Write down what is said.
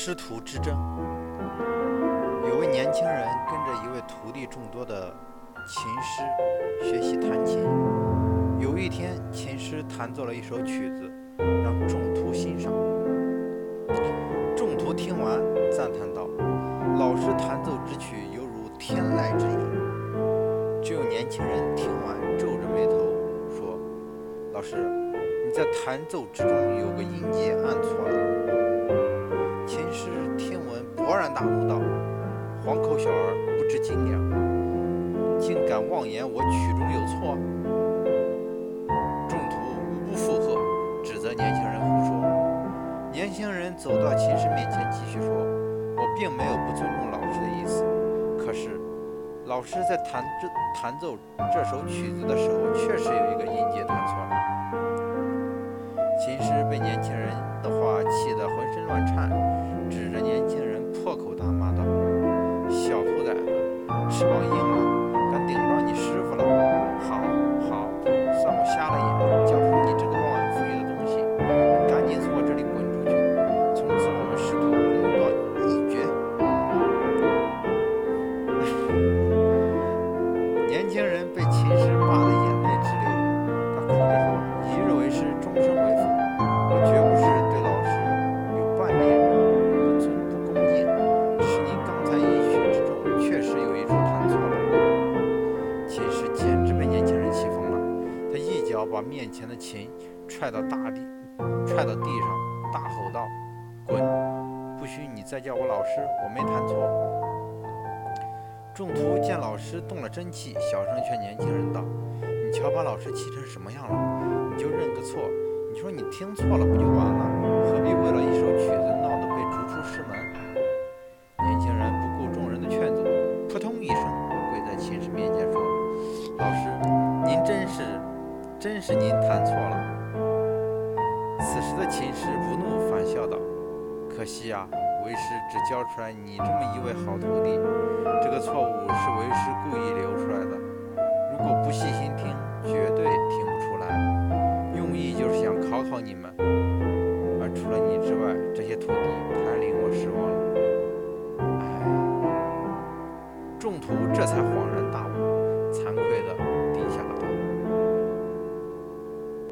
师徒之争。有位年轻人跟着一位徒弟众多的琴师学习弹琴。有一天，琴师弹奏了一首曲子，让众徒欣赏。众徒听完，赞叹道：“老师弹奏之曲犹如天籁之音。”只有年轻人听完，皱着眉头说：“老师，你在弹奏之中有个音节按错了。”琴师听闻，勃然大怒道：“黄口小儿不知斤两，竟敢妄言我曲中有错！”众徒无不附和，指责年轻人胡说。年轻人走到琴师面前，继续说：“我并没有不尊重老师的意思，可是……”老师在弹这弹奏这首曲子的时候，确实有一个音节弹错了。琴师被年轻人年轻人被琴师骂得眼泪直流，他哭着说：“一日为师，终身为父。我绝不是对老师有半点不尊不恭敬，是您刚才一曲之中确实有一处弹错了。”琴师简直被年轻人气疯了，他一脚把面前的琴踹到大地，踹到地上，大吼道：“滚！不许你再叫我老师，我没弹错。”众徒见老师动了真气，小声劝年轻人道：“你瞧把老师气成什么样了，你就认个错。你说你听错了不就完了？何必为了一首曲子闹得被逐出师门？”年轻人不顾众人的劝阻，扑通一声跪在琴师面前说：“老师，您真是，真是您弹错了。”此时的琴师不怒反笑道：“可惜呀。”为师只教出来你这么一位好徒弟，这个错误是为师故意留出来的。如果不细心听，绝对听不出来。用意就是想考考你们。